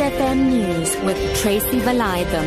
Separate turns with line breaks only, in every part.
FM News with Tracy Valaydham.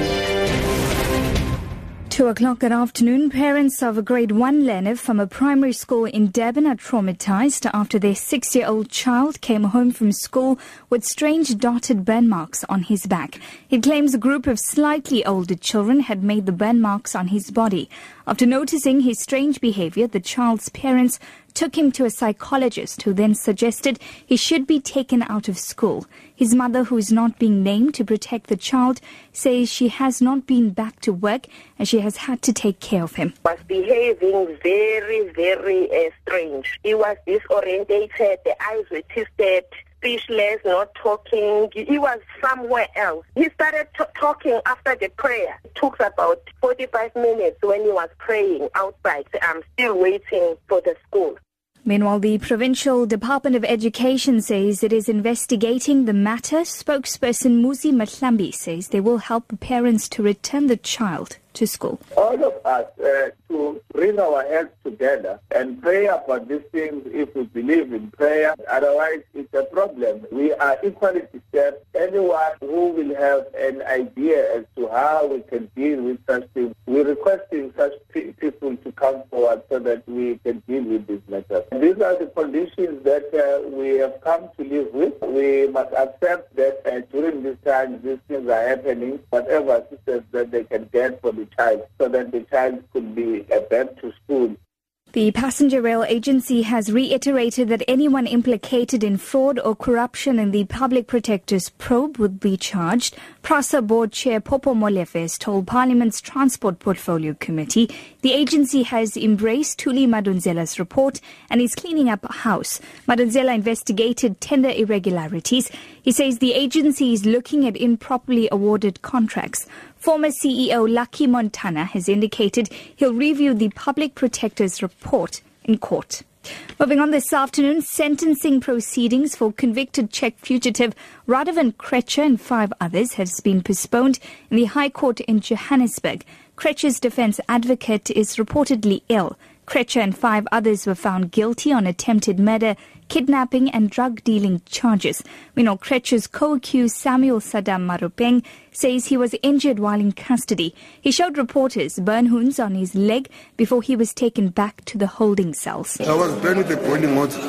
Two o'clock that afternoon, parents of a grade one learner from a primary school in Durban are traumatized after their six-year-old child came home from school with strange dotted burn marks on his back. He claims a group of slightly older children had made the burn marks on his body. After noticing his strange behavior, the child's parents took him to a psychologist who then suggested he should be taken out of school. His mother, who is not being named to protect the child, says she has not been back to work and she has had to take care of him.
Was behaving very, very uh, strange. He was disorientated, the eyes were twisted speechless, not talking. He was somewhere else. He started t- talking after the prayer. It took about 45 minutes when he was praying outside. I'm still waiting for the school.
Meanwhile, the Provincial Department of Education says it is investigating the matter. Spokesperson Muzi Mahlambi says they will help parents to return the child to school.
All of us uh, to bring our heads together and pray about these things if we believe in prayer. Otherwise, it's a problem. We are equally disturbed. Anyone who will have an idea as to how we can deal with such things, we're requesting such people to come forward so that we can deal with this matter. These are the conditions that uh, we have come to live with. We must accept that uh, during this time, these things are happening. Whatever assistance that they can get for the the child so that the child could be back to school.
The Passenger Rail Agency has reiterated that anyone implicated in fraud or corruption in the Public Protector's probe would be charged. PRASA Board Chair Popo Molefe told Parliament's Transport Portfolio Committee the agency has embraced Thuli Madonsela's report and is cleaning up house. Madonsela investigated tender irregularities. He says the agency is looking at improperly awarded contracts. Former CEO Lucky Montana has indicated he'll review the public protector's report in court. Moving on this afternoon, sentencing proceedings for convicted Czech fugitive Radovan Krejcir and five others has been postponed in the High Court in Johannesburg. Krejcir's defense advocate is reportedly ill. Krejcir and five others were found guilty on attempted murder, kidnapping and drug dealing charges. We know Krejcir's co-accused Samuel Saddam Maropeng says he was injured while in custody. He showed reporters burn wounds on his leg before he was taken back to the holding cells.
I was burned with the boiling water,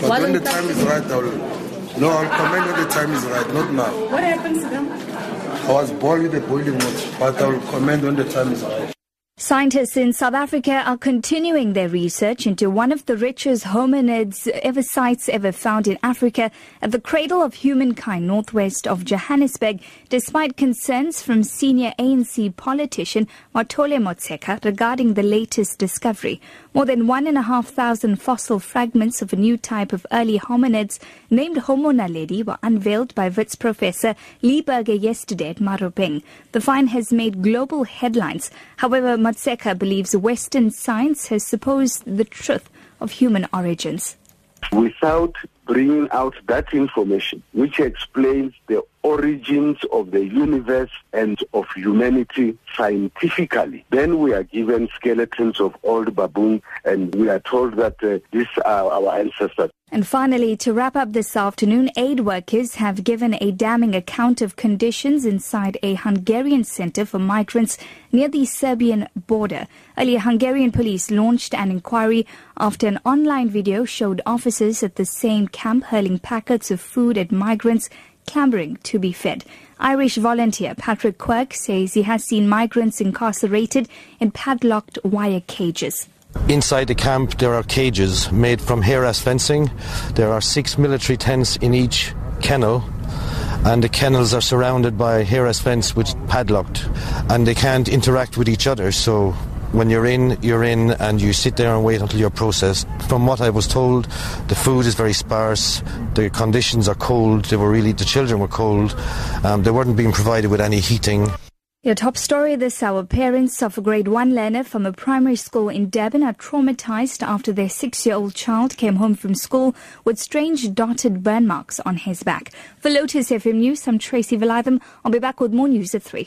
but when the time is right, I will. No, I'll comment when the time is right, not now.
What happens to them?
I was born with the boiling water, but I will comment when the time is right.
Scientists in South Africa are continuing their research into one of the richest hominids ever sites ever found in Africa at the cradle of humankind northwest of Johannesburg, despite concerns from senior ANC politician Mathole Motshekga regarding the latest discovery. More than one and a half thousand fossil fragments of a new type of early hominids named Homo naledi were unveiled by Wits professor Lee Berger yesterday at Maropeng. The find has made global headlines. However, Motshekga believes Western science has supposed the truth of human origins.
Without bringing out that information, which explains the origins of the universe and of humanity scientifically. Then we are given skeletons of old baboon and we are told that uh, these are our ancestors.
And finally, to wrap up this afternoon, aid workers have given a damning account of conditions inside a Hungarian center for migrants near the Serbian border. Earlier, Hungarian police launched an inquiry after an online video showed officers at the same camp hurling packets of food at migrants clamoring to be fed. Irish volunteer Patrick Quirk says he has seen migrants incarcerated in padlocked wire cages.
Inside the camp, there are cages made from Heras fencing. There are six military tents in each kennel, and the kennels are surrounded by Heras fence, which padlocked, and they can't interact with each other. So when you're in, you're in, and you sit there and wait until you're processed. From what I was told, the food is very sparse. The conditions are cold. They were really the children were cold. Um, they weren't being provided with any heating.
Your top story this hour. Parents of a grade one learner from a primary school in Durban are traumatized after their six year old child came home from school with strange dotted burn marks on his back. For Lotus FM News, I'm Tracy Valaydham. I'll be back with more news at 3.